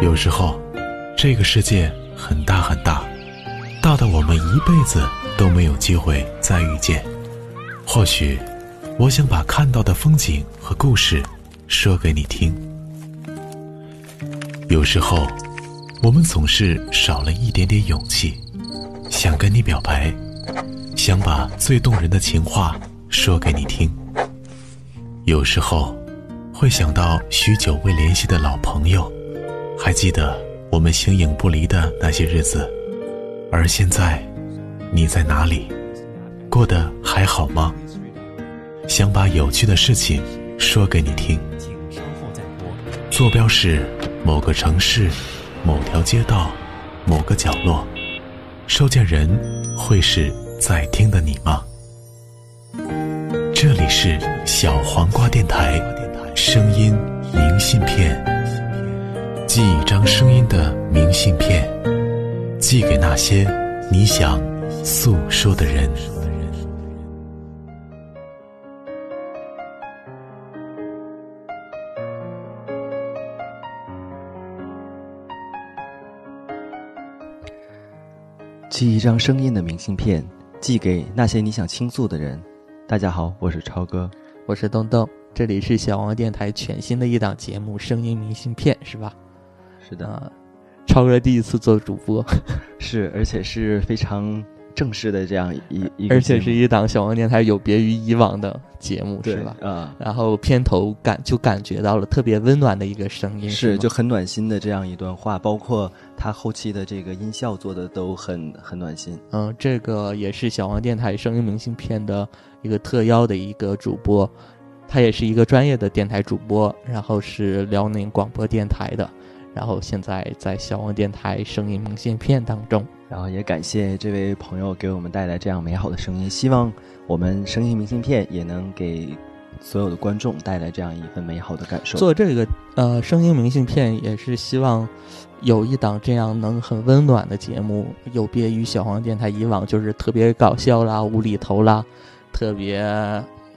有时候，这个世界很大很大，大的我们一辈子都没有机会再遇见。或许，我想把看到的风景和故事说给你听。有时候，我们总是少了一点点勇气，想跟你表白，想把最动人的情话说给你听。有时候，会想到许久未联系的老朋友。还记得我们形影不离的那些日子，而现在，你在哪里？过得还好吗？想把有趣的事情说给你听。坐标是某个城市、某条街道、某个角落。收件人会是在听的你吗？这里是小黄瓜电台，声音明信片。寄一张声音的明信片，寄给那些你想诉说的人。寄一张声音的明信片，寄给那些你想倾诉的人。大家好，我是超哥，我是东东，这里是小王电台全新的一档节目《声音明信片》，是吧？是的，超哥第一次做主播，是而且是非常正式的这样一一，而且是一档小王电台有别于以往的节目，是吧？啊，然后片头感就感觉到了特别温暖的一个声音，是就很暖心的这样一段话，包括他后期的这个音效做的都很很暖心。嗯，这个也是小王电台声音明信片的一个特邀的一个主播，他也是一个专业的电台主播，然后是辽宁广播电台的。然后现在在小王电台声音明信片当中，然后也感谢这位朋友给我们带来这样美好的声音，希望我们声音明信片也能给所有的观众带来这样一份美好的感受。做这个呃声音明信片也是希望有一档这样能很温暖的节目，有别于小黄电台以往就是特别搞笑啦、无厘头啦、特别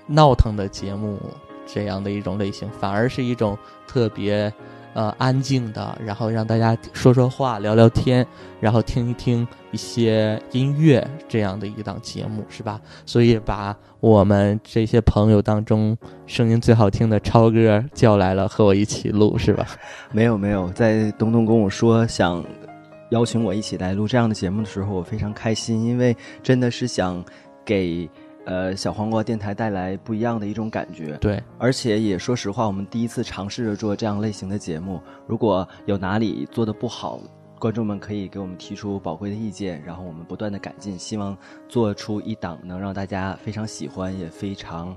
闹腾的节目这样的一种类型，反而是一种特别。呃，安静的，然后让大家说说话、聊聊天，然后听一听一些音乐，这样的一档节目是吧？所以把我们这些朋友当中声音最好听的超哥叫来了，和我一起录是吧？没有没有，在东东跟我说想邀请我一起来录这样的节目的时候，我非常开心，因为真的是想给。呃，小黄瓜电台带来不一样的一种感觉，对，而且也说实话，我们第一次尝试着做这样类型的节目，如果有哪里做的不好，观众们可以给我们提出宝贵的意见，然后我们不断的改进，希望做出一档能让大家非常喜欢也非常，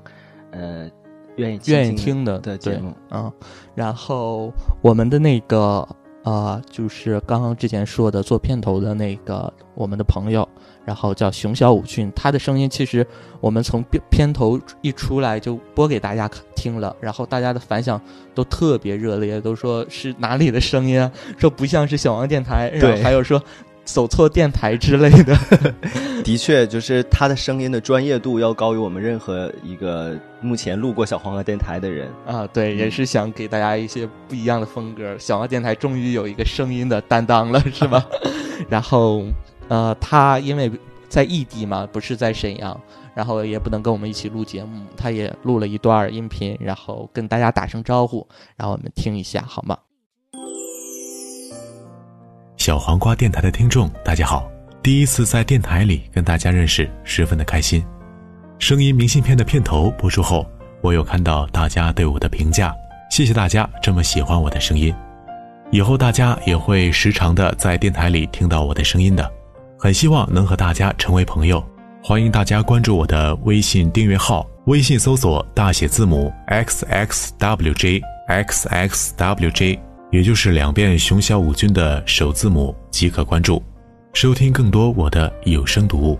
呃，愿意愿意听的的节目啊。然后我们的那个啊，就是刚刚之前说的做片头的那个我们的朋友。然后叫熊小武俊，他的声音其实我们从片片头一出来就播给大家听了，然后大家的反响都特别热烈，都说是哪里的声音啊？说不像是小王电台，然后还有说走错电台之类的。的确，就是他的声音的专业度要高于我们任何一个目前路过小黄鹅电台的人啊。对，也是想给大家一些不一样的风格。小黄电台终于有一个声音的担当了，是吧？然后。呃，他因为在异地嘛，不是在沈阳，然后也不能跟我们一起录节目，他也录了一段音频，然后跟大家打声招呼，然后我们听一下好吗？小黄瓜电台的听众，大家好，第一次在电台里跟大家认识，十分的开心。声音明信片的片头播出后，我有看到大家对我的评价，谢谢大家这么喜欢我的声音，以后大家也会时常的在电台里听到我的声音的。很希望能和大家成为朋友，欢迎大家关注我的微信订阅号，微信搜索大写字母 x x w j x x w j，也就是两遍熊小五军的首字母即可关注，收听更多我的有声读物。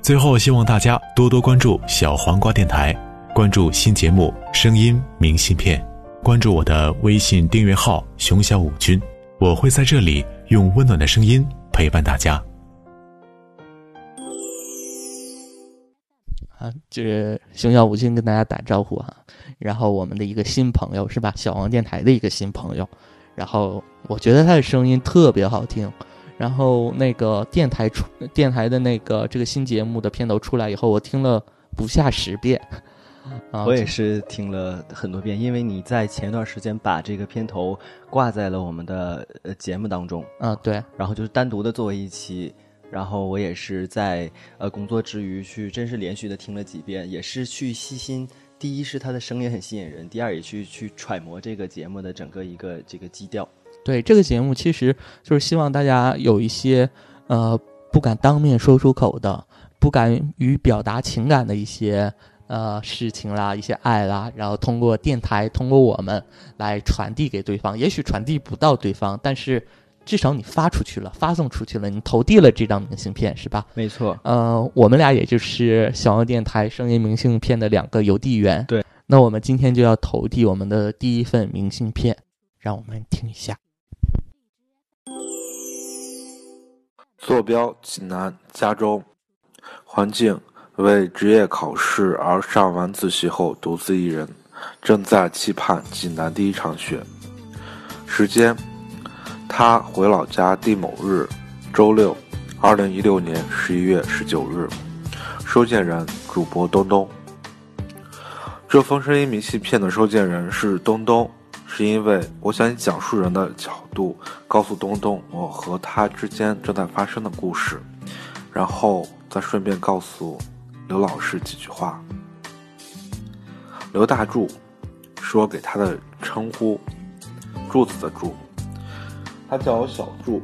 最后，希望大家多多关注小黄瓜电台，关注新节目《声音明信片》，关注我的微信订阅号熊小五军，我会在这里用温暖的声音陪伴大家。啊，就是熊小五君跟大家打招呼啊。然后我们的一个新朋友是吧？小王电台的一个新朋友。然后我觉得他的声音特别好听。然后那个电台出电台的那个这个新节目的片头出来以后，我听了不下十遍。啊，我也是听了很多遍，因为你在前一段时间把这个片头挂在了我们的呃节目当中。啊，对。然后就是单独的作为一期，然后我也是在呃工作之余去，真是连续的听了几遍，也是去细心。第一是他的声音很吸引人，第二也去去揣摩这个节目的整个一个这个基调。对这个节目，其实就是希望大家有一些呃不敢当面说出口的、不敢于表达情感的一些呃事情啦、一些爱啦，然后通过电台、通过我们来传递给对方。也许传递不到对方，但是。至少你发出去了，发送出去了，你投递了这张明信片，是吧？没错。呃，我们俩也就是小王电台声音明信片的两个邮递员。对。那我们今天就要投递我们的第一份明信片，让我们听一下。坐标：济南、加州。环境：为职业考试而上完自习后独自一人，正在期盼济南第一场雪。时间。他回老家第某日，周六，二零一六年十一月十九日。收件人：主播东东。这封声音明信片的收件人是东东，是因为我想以讲述人的角度告诉东东我和他之间正在发生的故事，然后再顺便告诉刘老师几句话。刘大柱，是我给他的称呼，柱子的柱。他叫我小柱。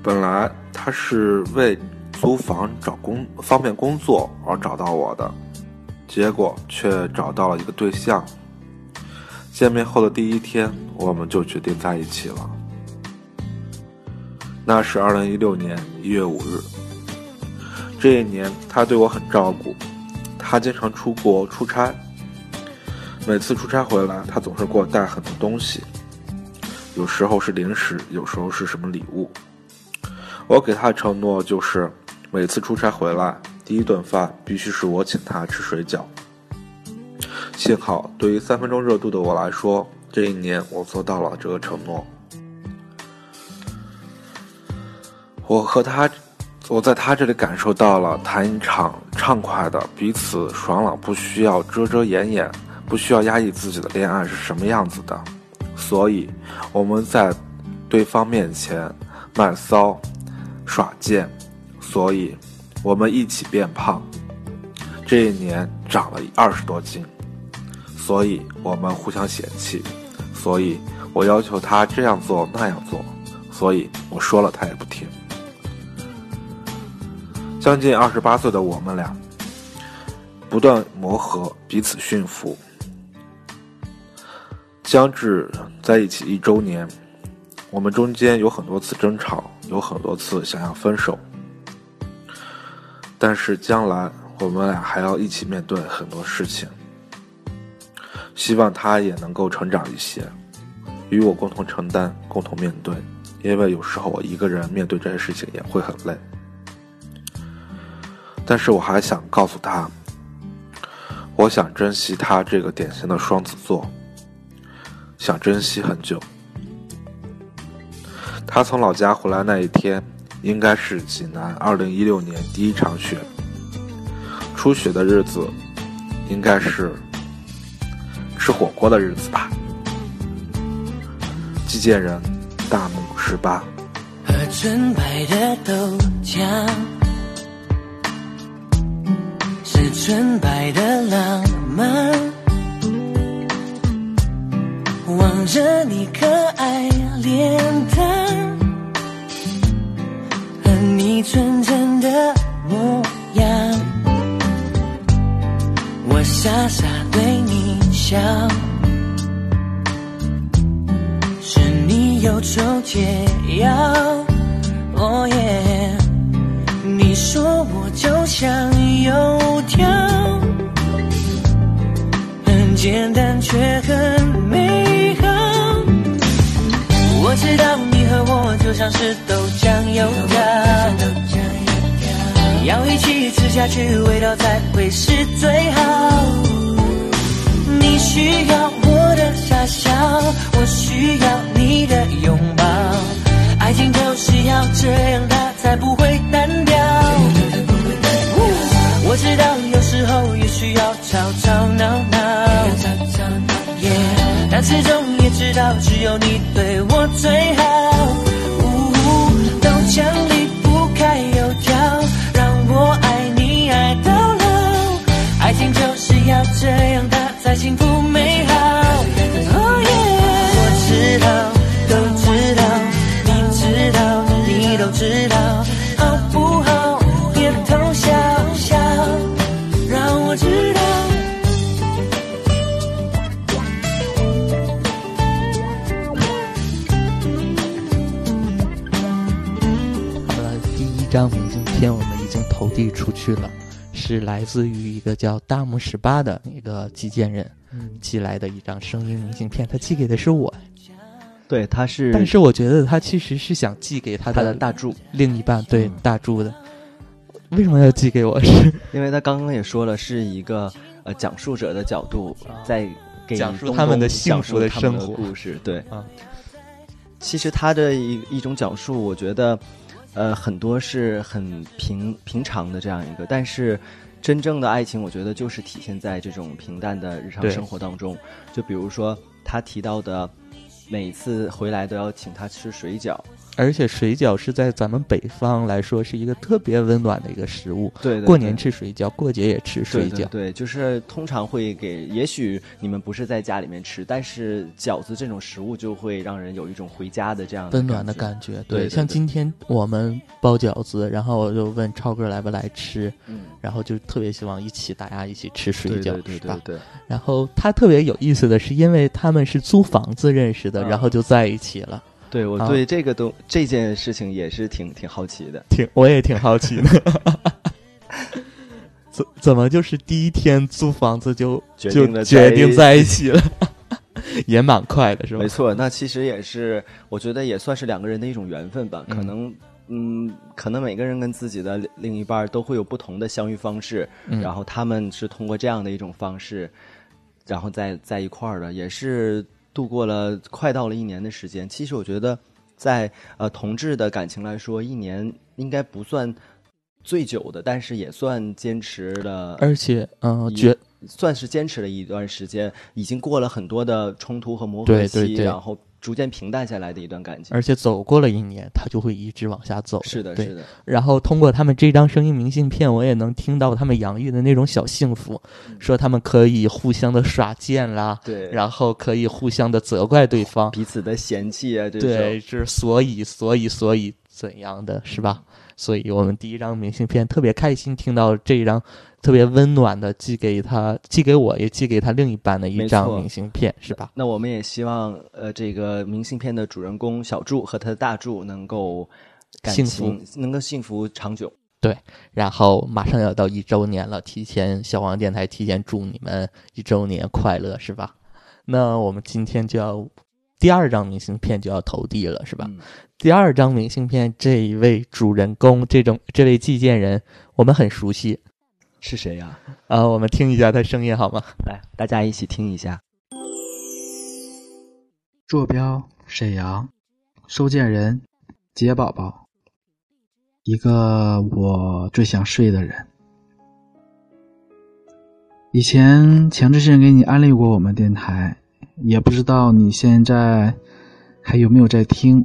本来他是为租房找工方便工作而找到我的，结果却找到了一个对象。见面后的第一天，我们就决定在一起了。那是二零一六年一月五日。这一年，他对我很照顾，他经常出国出差。每次出差回来，他总是给我带很多东西。有时候是零食，有时候是什么礼物。我给他的承诺就是，每次出差回来，第一顿饭必须是我请他吃水饺。幸好，对于三分钟热度的我来说，这一年我做到了这个承诺。我和他，我在他这里感受到了谈一场畅快的、彼此爽朗、不需要遮遮掩掩、不需要压抑自己的恋爱是什么样子的。所以，我们在对方面前卖骚、耍贱，所以我们一起变胖。这一年长了二十多斤，所以我们互相嫌弃。所以我要求他这样做那样做，所以我说了他也不听。将近二十八岁的我们俩，不断磨合，彼此驯服。将至在一起一周年，我们中间有很多次争吵，有很多次想要分手。但是将来我们俩还要一起面对很多事情，希望他也能够成长一些，与我共同承担、共同面对。因为有时候我一个人面对这些事情也会很累。但是我还想告诉他，我想珍惜他这个典型的双子座。想珍惜很久。他从老家回来那一天，应该是济南二零一六年第一场雪。初雪的日子，应该是吃火锅的日子吧。寄件人：大木十八。喝纯白的豆浆，是纯白的浪漫。望着你可爱脸蛋和你纯真的模样，我傻傻对你笑，是你忧愁解药。哦耶，你说我就像油条，很简单却很我知道你和我就像是豆浆油条，要一起吃。下去，味道才会是最好。你需要我的傻笑，我需要你的拥抱。爱情就是要这样，它才不会单调。我知道有时候也需要吵吵闹闹但始终也知道只有你对我最好。呜豆浆离不开油条，让我爱你爱到老。爱情就是要这样，去了，是来自于一个叫大木十八的一个寄件人寄来的一张声音明信片，他寄给的是我，对，他是，但是我觉得他其实是想寄给他他的的大柱，另一半，对嗯大柱的。为什么要寄给我？是 因为他刚刚也说了，是一个呃讲述者的角度在给讲述他们的幸福的生活故事。对，啊其实他的一一种讲述，我觉得呃很多是很平平常的这样一个，但是真正的爱情，我觉得就是体现在这种平淡的日常生活当中。就比如说他提到的，每次回来都要请他吃水饺。而且水饺是在咱们北方来说是一个特别温暖的一个食物。对对过年吃水饺，过节也吃水饺。对就是通常会给，也许你们不是在家里面吃，但是饺子这种食物就会让人有一种回家的这样的温暖的感感觉，对像今天我们包饺子，然后我就问超哥来不来吃，嗯，然后就特别希望一起大家一起吃水饺，对对对是吧对？对，然后他特别有意思的是，因为他们是租房子认识的，啊然后就在一起了。对我啊对这个东这件事情也是挺挺好奇的。挺，我也挺好奇的。怎怎么就是第一天租房子就决就定了决定在一起了，也蛮快的是吧？没错，那其实也是，我觉得也算是两个人的一种缘分吧。可嗯能，嗯，可能每个人跟自己的另另一半都会有不同的相遇方式，嗯然后他们是通过这样的一种方式，然后在在一块儿的，也是度过了快到了一年的时间。其实我觉得在，呃同志的感情来说，一年应该不算最久的，但是也算坚持了，而且，嗯、呃觉算是坚持了一段时间，已经过了很多的冲突和磨合期，对对对然后逐渐平淡下来的一段感情。而且走过了一年，他就会一直往下走。是的，是的，然后通过他们这张声音明信片，我也能听到他们洋溢的那种小幸福，说他们可以互相的耍贱啦，对，然后可以互相的责怪对方，彼此的嫌弃啊，这对，是所以所以所以怎样的是吧？所以我们第一张明信片特别开心，听到这一张特别温暖的寄给他，寄给我，也寄给他另一半的一张明信片，是吧？那我们也希望，呃，这个明信片的主人公小柱和他的大柱能够感幸福能够幸福长久。对然后马上要到一周年了，提前小王电台提前祝你们一周年快乐，是吧？那我们今天就要第二张明信片就要投递了，是吧？嗯第二张明信片这一位主人公，这种这位寄件人，我们很熟悉是谁呀、啊、我们听一下他声音好吗？来，大家一起听一下。坐标沈阳，收件人杰宝宝，一个我最想睡的人。以前强制性给你安利过我们电台，也不知道你现在还有没有在听，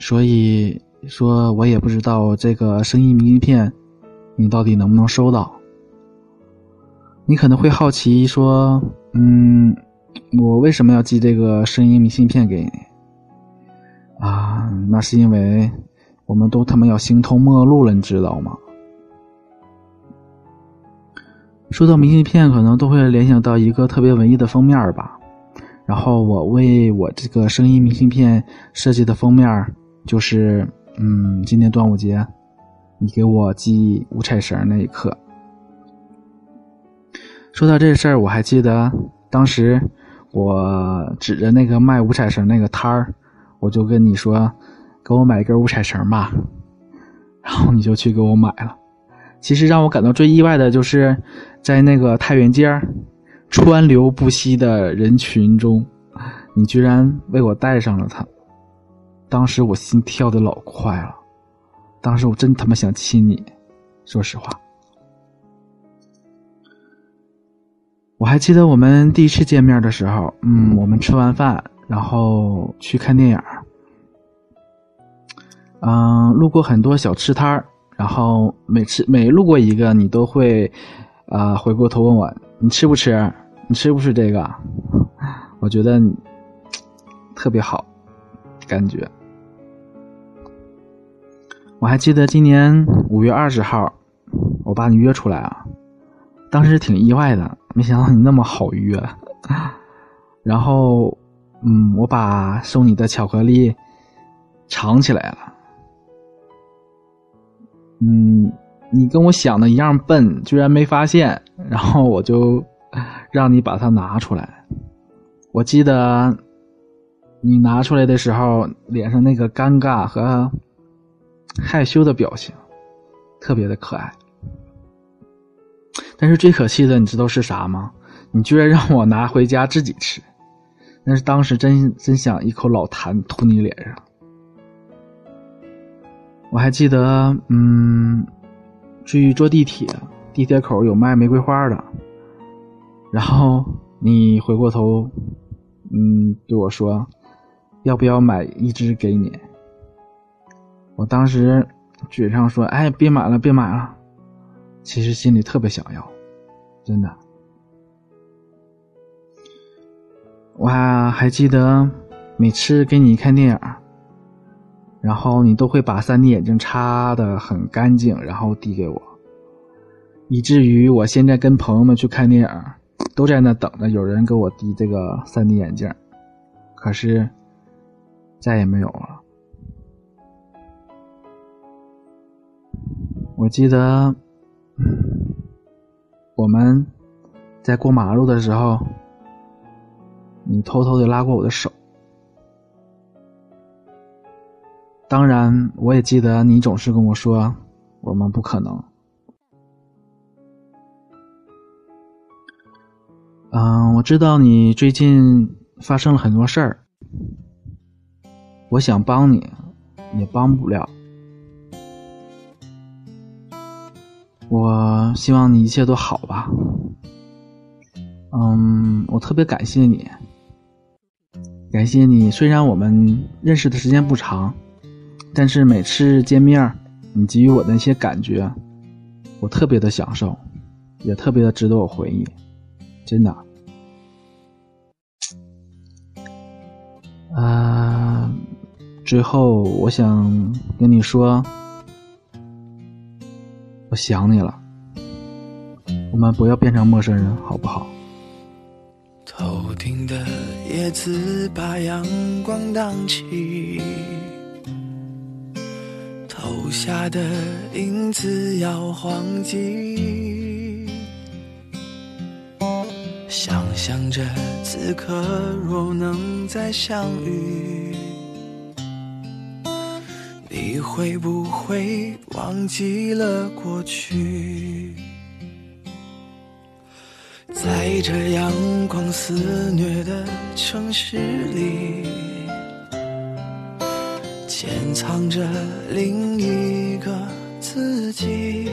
所以说我也不知道这个声音明信片你到底能不能收到。你可能会好奇说，嗯，我为什么要寄这个声音明信片给你？啊，那是因为我们都他妈要形同陌路了，你知道吗？说到明信片，可能都会联想到一个特别文艺的封面吧。然后我为我这个声音明信片设计的封面，就是嗯，今天端午节你给我系五彩绳那一刻。说到这事儿，我还记得当时我指着那个卖五彩绳那个摊儿，我就跟你说，给我买一根五彩绳吧，然后你就去给我买了。其实让我感到最意外的就是，在那个太原街川流不息的人群中，你居然为我带上了它。当时我心跳的老快了，当时我真他妈想亲你，说实话。我还记得我们第一次见面的时候，嗯，我们吃完饭，然后去看电影嗯，路过很多小吃摊儿，然后每次每路过一个，你都会，啊、回过头问我你吃不吃？你吃不吃这个？我觉得特别好，感觉。我还记得今年五月二十号，我把你约出来啊，当时挺意外的，没想到你那么好约。然后，嗯，我把送你的巧克力藏起来了。嗯，你跟我想的一样笨，居然没发现，然后我就让你把它拿出来。我记得你拿出来的时候，脸上那个尴尬和害羞的表情，特别的可爱。但是最可气的，你知道是啥吗？你居然让我拿回家自己吃，那是当时真真想一口老痰吐你脸上。我还记得，嗯，去坐地铁，地铁口有卖玫瑰花的，然后你回过头，嗯，对我说，要不要买一支给你？我当时嘴上说，哎，别买了，别买了，其实心里特别想要，真的。我还还记得每次给你看电影，然后你都会把 3D 眼镜擦的很干净，然后递给我，以至于我现在跟朋友们去看电影，都在那等着有人给我递这个 3D 眼镜，可是再也没有了。我记得我们在过马路的时候，你偷偷的拉过我的手。当然，我也记得你总是跟我说我们不可能。嗯，我知道你最近发生了很多事儿，我想帮你，也帮不了。我希望你一切都好吧。嗯，我特别感谢你，感谢你。虽然我们认识的时间不长，但是每次见面，你给予我的那些感觉，我特别的享受，也特别的值得我回忆，真的。啊、最后我想跟你说。我想你了，我们不要变成陌生人，好不好？头顶的叶子把阳光荡起，投下的影子摇晃起，想象着此刻若能再相遇。你会不会忘记了过去？在这阳光肆虐的城市里，潜藏着另一个自己。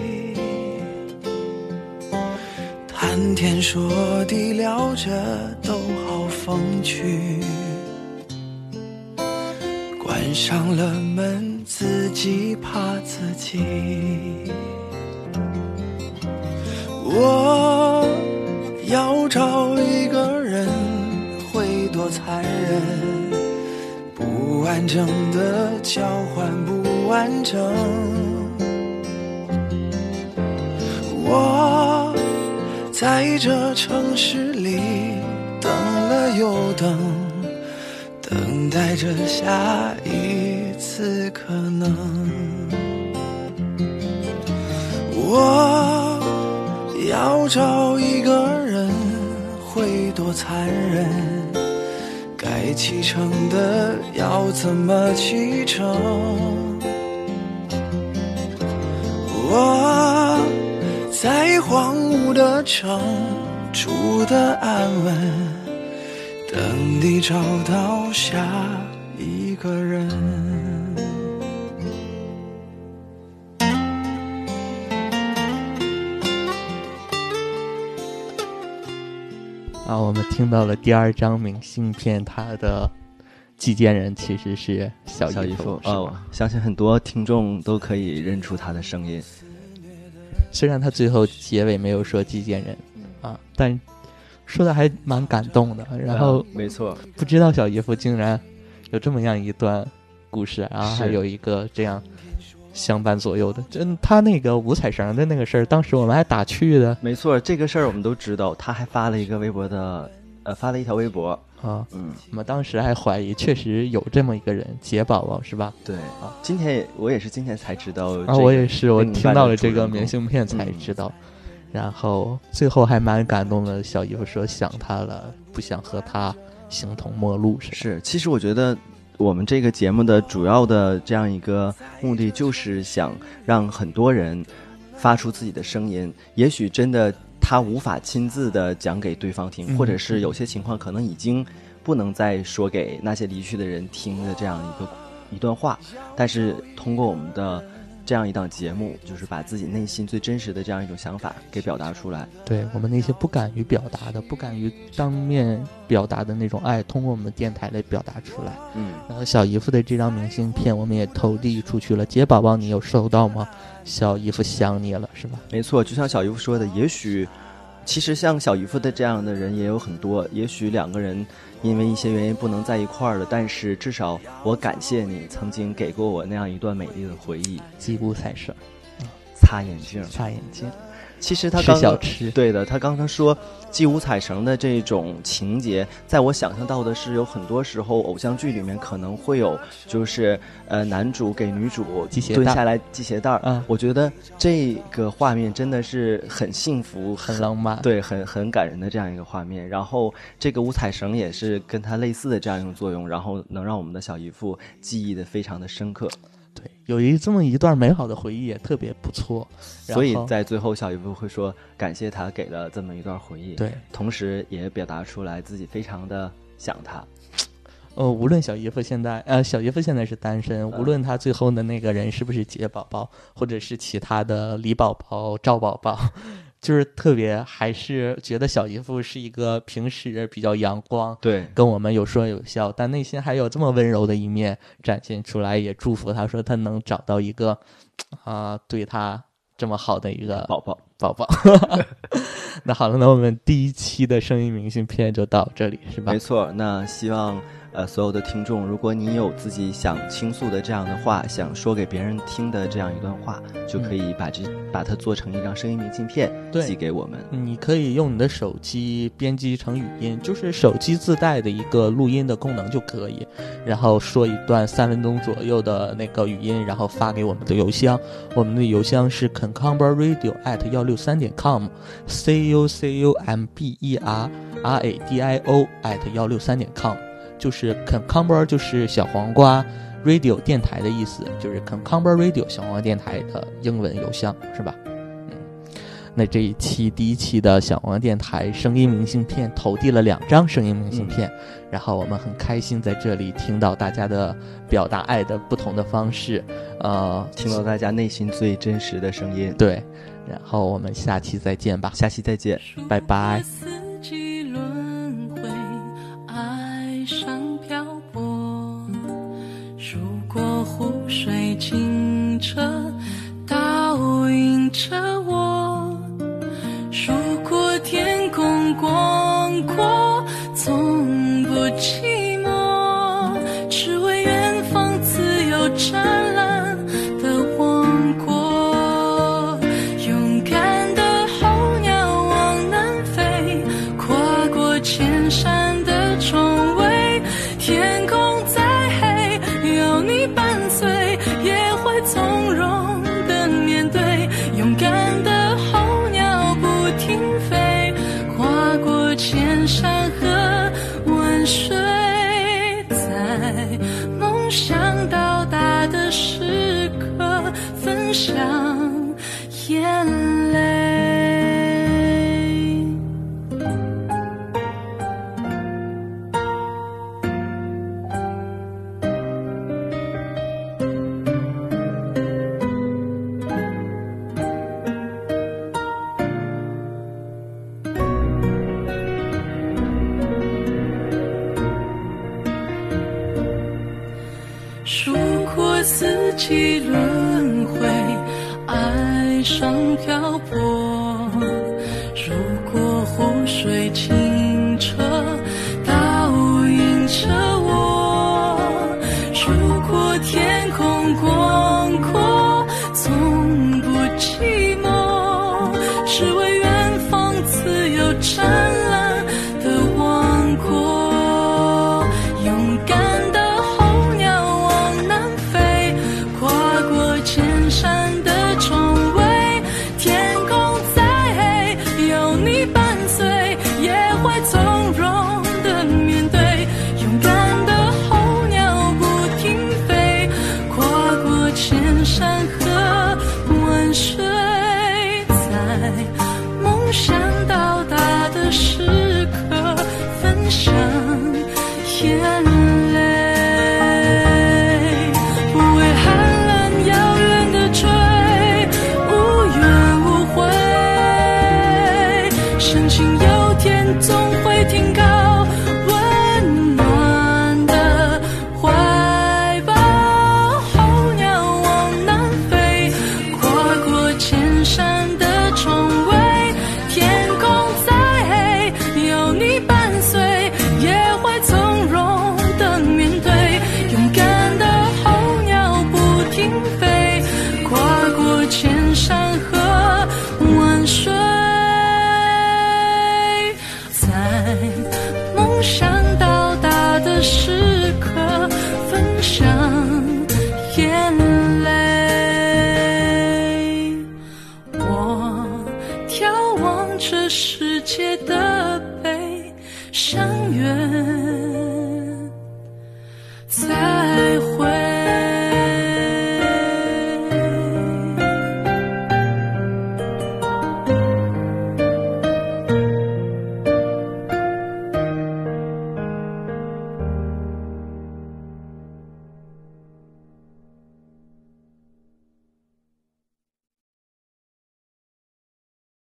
谈天说地聊着都好风趣，关上了门。自己怕自己，我要找一个人会多残忍，不完整的交换不完整。我在这城市里等了又等，等待着下一次可能，我要找一个人会多残忍，该启程的要怎么启程？我在荒芜的城住的安稳，等你找到下一个人。啊，我们听到了第二张明信片，它的寄件人其实是小姨小姨夫哦，相信很多听众都可以认出他的声音。虽然他最后结尾没有说寄件人啊，但说的还蛮感动的。然后啊没错，不知道小姨夫竟然有这么样一段故事，然后还有一个这样相伴左右的。真他那个五彩绳的那个事儿，当时我们还打趣的没错，这个事儿我们都知道。他还发了一个微博的，呃，发了一条微博。啊，嗯，我们当时还怀疑确实有这么一个人，杰宝宝是吧？对啊，今天也我也是今天才知道、这个。啊，我也是，我听到了这个明信片才知道，然后最后还蛮感动的。小姨夫说想他了，不想和他形同陌路是其实我觉得我们这个节目的主要的这样一个目的，就是想让很多人发出自己的声音。也许真的他无法亲自的讲给对方听，嗯或者是有些情况可能已经不能再说给那些离去的人听的这样一个一段话，但是通过我们的。这样一档节目，就是把自己内心最真实的这样一种想法给表达出来。对我们那些不敢于表达的、不敢于当面表达的那种爱，通过我们电台来表达出来。嗯，然后小姨夫的这张明信片，我们也投递出去了。杰宝宝，你有收到吗？小姨夫想你了，是吧？没错，就像小姨夫说的，也许其实像小姨夫的这样的人也有很多。也许两个人因为一些原因不能在一块儿了，但是至少我感谢你曾经给过我那样一段美丽的回忆。吉布赛事，擦眼镜，擦眼镜，其实他吃刚刚小吃，对的，他刚刚说系五彩绳的这种情节，在我想象到的是，有很多时候偶像剧里面可能会有，就是呃男主给女主系鞋带蹲下来系鞋带儿。嗯我觉得这个画面真的是很幸福、很浪漫。对，很很感人的这样一个画面。然后这个五彩绳也是跟它类似的这样一种作用，然后能让我们的小姨父记忆的非常的深刻。对，有一这么一段美好的回忆也特别不错。所以在最后，小姨夫会说感谢他给了这么一段回忆，对，同时也表达出来自己非常的想他。呃，无论小姨夫现在，呃，小姨夫现在是单身，无论他最后的那个人是不是杰宝宝，或者是其他的李宝宝、赵宝宝，就是特别还是觉得小姨夫是一个平时比较阳光，对，跟我们有说有笑，但内心还有这么温柔的一面展现出来，也祝福他说他能找到一个啊、对他这么好的一个宝宝，宝宝。那好了，那我们第一期的声音明信片就到这里，是吧没？错。那希望呃所有的听众，如果你有自己想倾诉的这样的话，想说给别人听的这样一段话，就可以把这把它做成一张声音明信片对寄给我们。你可以用你的手机编辑成语音，就是手机自带的一个录音的功能就可以，然后说一段三分钟左右的那个语音，然后发给我们的邮箱，我们的邮箱是 concumber radio at 幺六三点 com，c u c u m b e r r a d i o at 幺六三点 com，就是 concumber 就是小黄瓜。radio 电台的意思就是 concumber radio 小黄瓜电台的英文邮箱是吧？嗯那这一期第一期的小黄电台声音明信片投递了两张声音明信片，然后我们很开心在这里听到大家的表达爱的不同的方式，呃，听到大家内心最真实的声音。对，然后我们下期再见吧，下期再见。拜拜。车，倒映着我；如果天空广阔，碎，也会从容